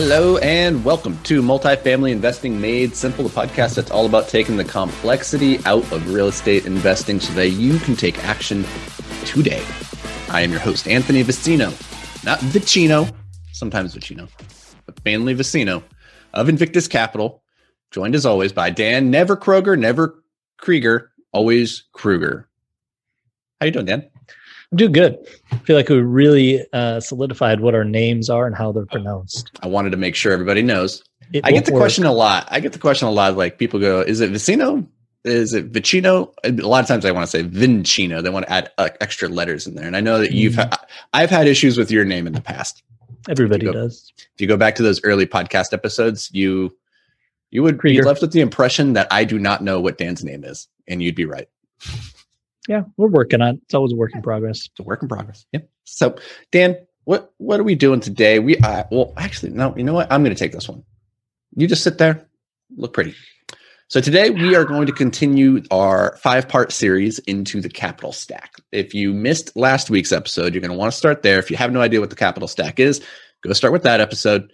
Hello and welcome to Multifamily Investing Made Simple, the podcast that's all about taking the complexity out of real estate investing so that you can take action today. I am your host, Anthony Vicino, not Vicino, sometimes Vicino, but mainly Vicino of Invictus Capital, joined as always by Dan, never Kroger, never Krieger, always Krueger. How you doing, Dan? I'm doing good. I feel like we really uh, solidified what our names are and how they're pronounced. I wanted to make sure everybody knows. It I get the work. question a lot. I get the question a lot. Like people go, "Is it Vicino? Is it Vicino?" A lot of times I want to say Vincino. They want to add uh, extra letters in there. And I know that you've, mm. ha- I've had issues with your name in the past. Everybody if go, does. If you go back to those early podcast episodes, you you would Krieger. be left with the impression that I do not know what Dan's name is, and you'd be right yeah, we're working on. It. It's always a work in progress. It's a work in progress. Yeah. So, Dan, what what are we doing today? We uh, well, actually, no. You know what? I'm going to take this one. You just sit there, look pretty. So today we are going to continue our five part series into the capital stack. If you missed last week's episode, you're going to want to start there. If you have no idea what the capital stack is, go start with that episode.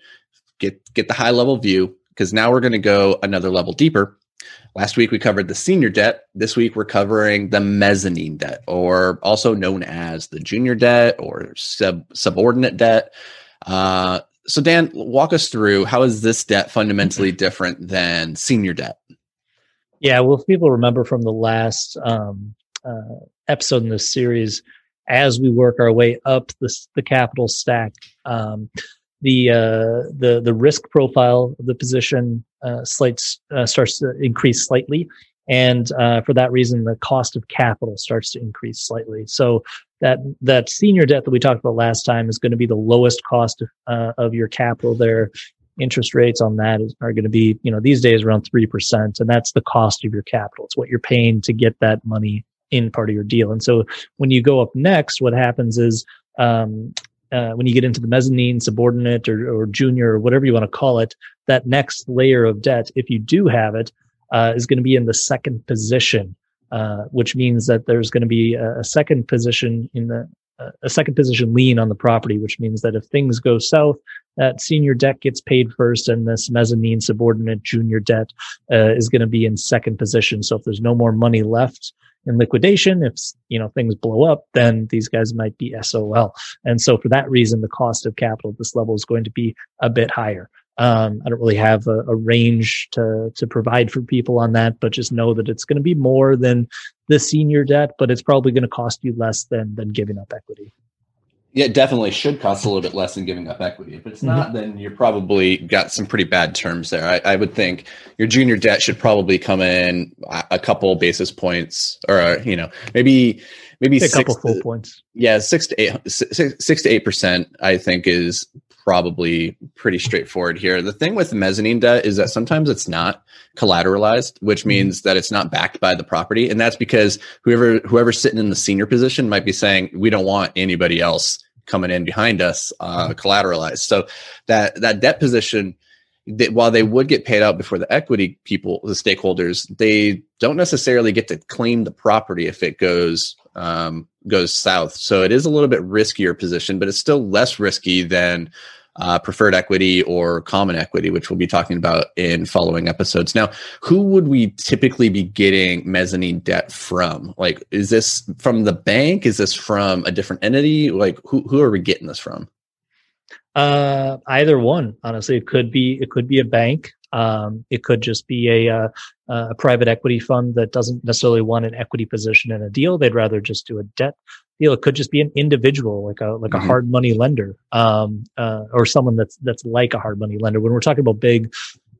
Get get the high level view because now we're going to go another level deeper Last week we covered the senior debt. This week we're covering the mezzanine debt, or also known as the junior debt or sub subordinate debt. Uh, so, Dan, walk us through how is this debt fundamentally different than senior debt? Yeah, well, if people remember from the last um, uh, episode in this series, as we work our way up the, the capital stack, um, the uh, the the risk profile of the position uh, uh, starts to increase slightly, and uh, for that reason, the cost of capital starts to increase slightly. So that that senior debt that we talked about last time is going to be the lowest cost of, uh, of your capital there. Interest rates on that are going to be, you know, these days around three percent, and that's the cost of your capital. It's what you're paying to get that money in part of your deal. And so when you go up next, what happens is um, uh, when you get into the mezzanine, subordinate, or, or junior, or whatever you want to call it, that next layer of debt, if you do have it, uh, is going to be in the second position, uh, which means that there's going to be a, a second position in the a second position lien on the property, which means that if things go south, that senior debt gets paid first, and this mezzanine subordinate junior debt uh, is going to be in second position. So if there's no more money left in liquidation. If you know things blow up, then these guys might be SOL. And so for that reason, the cost of capital at this level is going to be a bit higher. Um, I don't really have a, a, range to to provide for people on that, but just know that it's going to be more than the senior debt, but it's probably going to cost you less than than giving up equity. Yeah, it definitely should cost a little bit less than giving up equity. If it's mm-hmm. not, then you're probably got some pretty bad terms there. I, I, would think your junior debt should probably come in a couple basis points, or you know, maybe maybe a six, couple full points. Yeah, six to eight, six, six to eight percent. I think is probably pretty straightforward here. The thing with mezzanine debt is that sometimes it's not collateralized, which mm-hmm. means that it's not backed by the property, and that's because whoever whoever's sitting in the senior position might be saying we don't want anybody else coming in behind us uh, mm-hmm. collateralized. So that that debt position, that while they would get paid out before the equity people, the stakeholders, they don't necessarily get to claim the property if it goes um, goes south. So it is a little bit riskier position, but it's still less risky than uh, preferred equity or common equity, which we'll be talking about in following episodes. Now, who would we typically be getting mezzanine debt from? Like, is this from the bank? Is this from a different entity? Like, who who are we getting this from? Uh, either one. Honestly, it could be it could be a bank. Um, it could just be a, uh, a private equity fund that doesn't necessarily want an equity position in a deal. They'd rather just do a debt deal. It could just be an individual, like a like mm-hmm. a hard money lender, um, uh, or someone that's that's like a hard money lender. When we're talking about big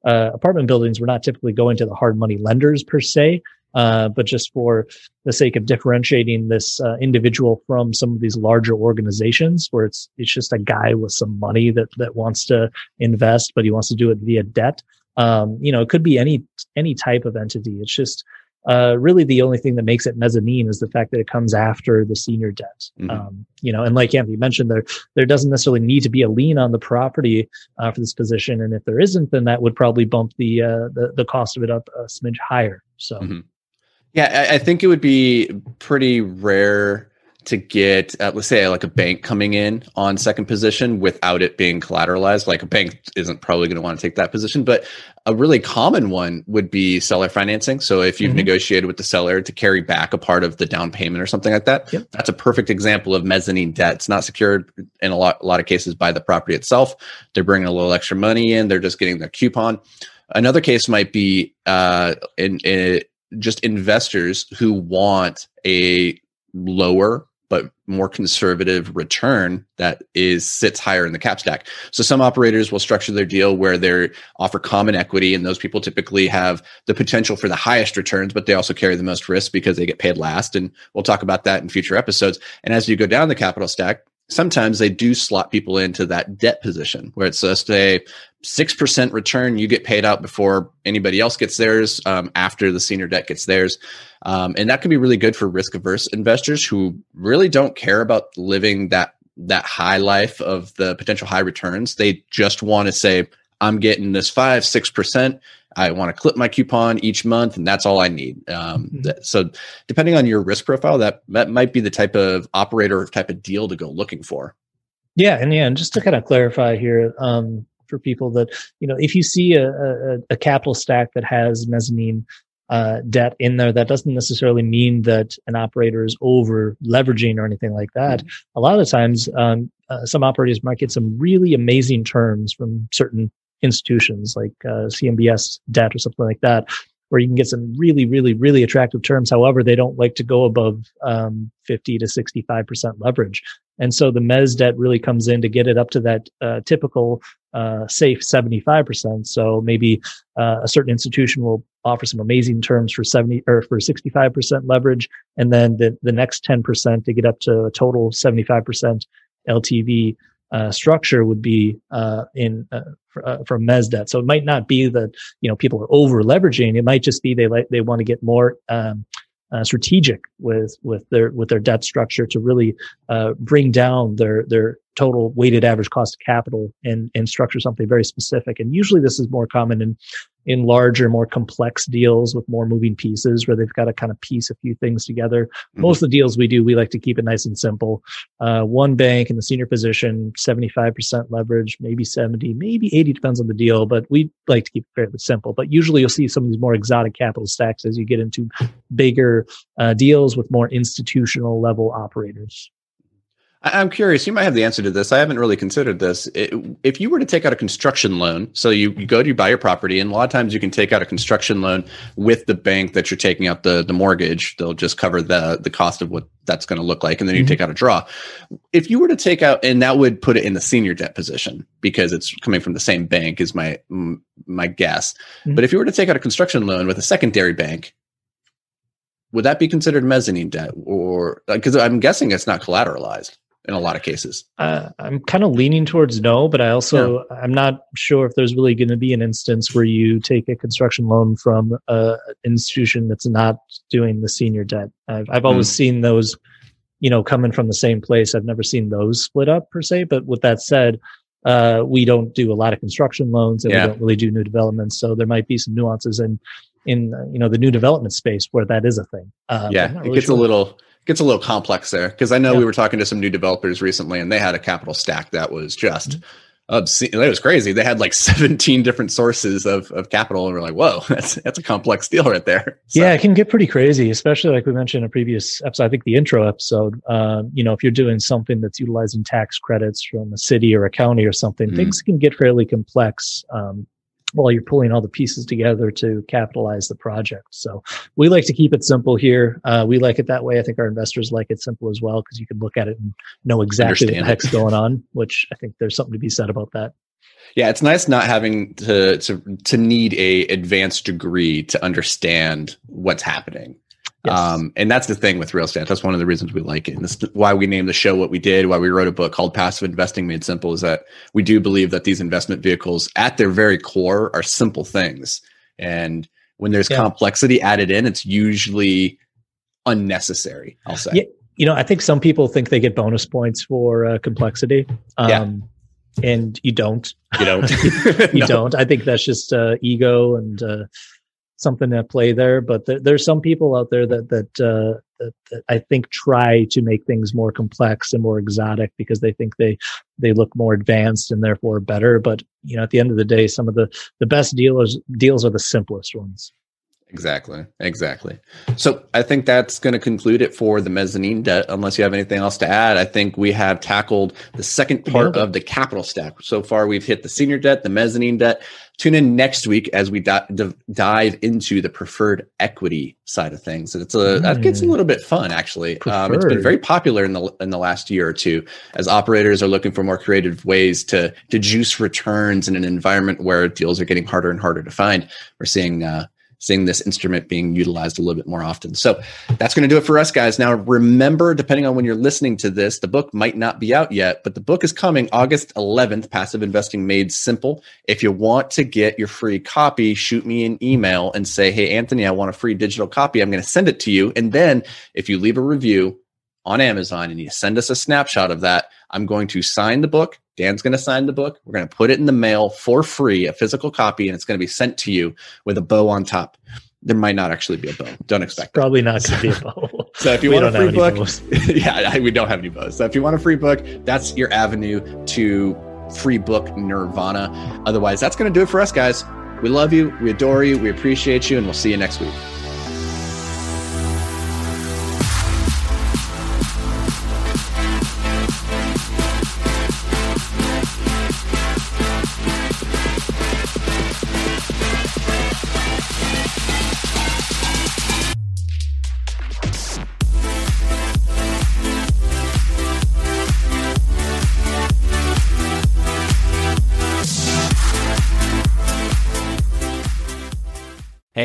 uh, apartment buildings, we're not typically going to the hard money lenders per se. Uh, but just for the sake of differentiating this uh, individual from some of these larger organizations where it's it's just a guy with some money that that wants to invest but he wants to do it via debt um, you know it could be any any type of entity it's just uh, really the only thing that makes it mezzanine is the fact that it comes after the senior debt. Mm-hmm. Um, you know, and like Anthony mentioned, there there doesn't necessarily need to be a lien on the property uh, for this position, and if there isn't, then that would probably bump the uh, the, the cost of it up a smidge higher. So. Mm-hmm. Yeah, I, I think it would be pretty rare to get, uh, let's say, like a bank coming in on second position without it being collateralized. Like a bank isn't probably going to want to take that position, but a really common one would be seller financing. So if you've mm-hmm. negotiated with the seller to carry back a part of the down payment or something like that, yep. that's a perfect example of mezzanine debt. It's not secured in a lot, a lot of cases by the property itself. They're bringing a little extra money in. They're just getting their coupon. Another case might be uh, in, in just investors who want a lower more conservative return that is sits higher in the cap stack. So some operators will structure their deal where they offer common equity, and those people typically have the potential for the highest returns, but they also carry the most risk because they get paid last. And we'll talk about that in future episodes. And as you go down the capital stack, sometimes they do slot people into that debt position where it's just a 6% return you get paid out before anybody else gets theirs um, after the senior debt gets theirs um, and that can be really good for risk averse investors who really don't care about living that that high life of the potential high returns they just want to say i'm getting this 5 6% I want to clip my coupon each month, and that's all I need. Um, mm-hmm. that, so, depending on your risk profile, that that might be the type of operator type of deal to go looking for. Yeah, and yeah, and just to kind of clarify here um, for people that you know, if you see a, a, a capital stack that has mezzanine uh, debt in there, that doesn't necessarily mean that an operator is over leveraging or anything like that. Mm-hmm. A lot of times, um, uh, some operators might get some really amazing terms from certain institutions like uh, CMBS debt or something like that, where you can get some really, really, really attractive terms. However, they don't like to go above um, 50 to 65% leverage. And so the mez debt really comes in to get it up to that uh, typical uh, safe 75%. So maybe uh, a certain institution will offer some amazing terms for 70 or for 65% leverage. And then the, the next 10% to get up to a total 75% LTV uh, structure would be uh, in uh, for, uh, from mez debt. So it might not be that you know people are over leveraging. It might just be they like they want to get more um, uh, strategic with with their with their debt structure to really uh, bring down their their total weighted average cost of capital and and structure something very specific. And usually this is more common in in larger, more complex deals with more moving pieces where they've got to kind of piece a few things together. Mm-hmm. Most of the deals we do, we like to keep it nice and simple. Uh, one bank in the senior position, 75% leverage, maybe 70, maybe 80, depends on the deal, but we like to keep it fairly simple. But usually you'll see some of these more exotic capital stacks as you get into bigger uh, deals with more institutional level operators. I'm curious. You might have the answer to this. I haven't really considered this. if you were to take out a construction loan, so you, you go to buy your property, and a lot of times you can take out a construction loan with the bank that you're taking out the the mortgage. They'll just cover the the cost of what that's going to look like, and then you mm-hmm. take out a draw. If you were to take out, and that would put it in the senior debt position because it's coming from the same bank, is my my guess. Mm-hmm. But if you were to take out a construction loan with a secondary bank, would that be considered mezzanine debt, or because I'm guessing it's not collateralized? In a lot of cases. Uh, I'm kind of leaning towards no, but I also yeah. I'm not sure if there's really going to be an instance where you take a construction loan from an institution that's not doing the senior debt. I've, I've always mm. seen those, you know, coming from the same place. I've never seen those split up per se. But with that said, uh, we don't do a lot of construction loans and yeah. we don't really do new developments. So there might be some nuances in in uh, you know the new development space where that is a thing. Uh, yeah, really it gets sure. a little gets a little complex there because I know yeah. we were talking to some new developers recently and they had a capital stack that was just mm-hmm. obscene. It was crazy. They had like 17 different sources of, of capital and we're like, whoa, that's that's a complex deal right there. So. Yeah, it can get pretty crazy, especially like we mentioned in a previous episode. I think the intro episode. Um, you know, if you're doing something that's utilizing tax credits from a city or a county or something, mm-hmm. things can get fairly complex. Um, while you're pulling all the pieces together to capitalize the project. So we like to keep it simple here. Uh, we like it that way. I think our investors like it simple as well because you can look at it and know exactly Understand what the heck's going on, which I think there's something to be said about that. Yeah, it's nice not having to to to need a advanced degree to understand what's happening. Yes. Um, and that's the thing with real estate. That's one of the reasons we like it. And this is why we named the show what we did, why we wrote a book called Passive Investing Made Simple, is that we do believe that these investment vehicles at their very core are simple things. And when there's yeah. complexity added in, it's usually unnecessary, I'll say. Yeah. You know, I think some people think they get bonus points for uh, complexity. Um, yeah and you don't. You don't. you no. don't. I think that's just uh, ego and uh, something at play there. But th- there's some people out there that that, uh, that, that I think try to make things more complex and more exotic because they think they they look more advanced and therefore better. But you know, at the end of the day, some of the the best dealers deals are the simplest ones. Exactly. Exactly. So I think that's going to conclude it for the mezzanine debt. Unless you have anything else to add, I think we have tackled the second part of the capital stack. So far, we've hit the senior debt, the mezzanine debt. Tune in next week as we di- dive into the preferred equity side of things. And it's a mm. that gets a little bit fun actually. Um, it's been very popular in the in the last year or two as operators are looking for more creative ways to to juice returns in an environment where deals are getting harder and harder to find. We're seeing uh, seeing this instrument being utilized a little bit more often. So that's going to do it for us, guys. Now, remember, depending on when you're listening to this, the book might not be out yet, but the book is coming August 11th Passive Investing Made Simple. If you want to get your free copy, shoot me an email and say, Hey, Anthony, I want a free digital copy. I'm going to send it to you. And then if you leave a review, on Amazon and you send us a snapshot of that, I'm going to sign the book. Dan's going to sign the book. We're going to put it in the mail for free, a physical copy, and it's going to be sent to you with a bow on top. There might not actually be a bow. Don't expect. Probably not going to be a bow. so if you want a free book, yeah, we don't have any bows. So if you want a free book, that's your avenue to free book nirvana. Otherwise, that's going to do it for us, guys. We love you. We adore you. We appreciate you, and we'll see you next week.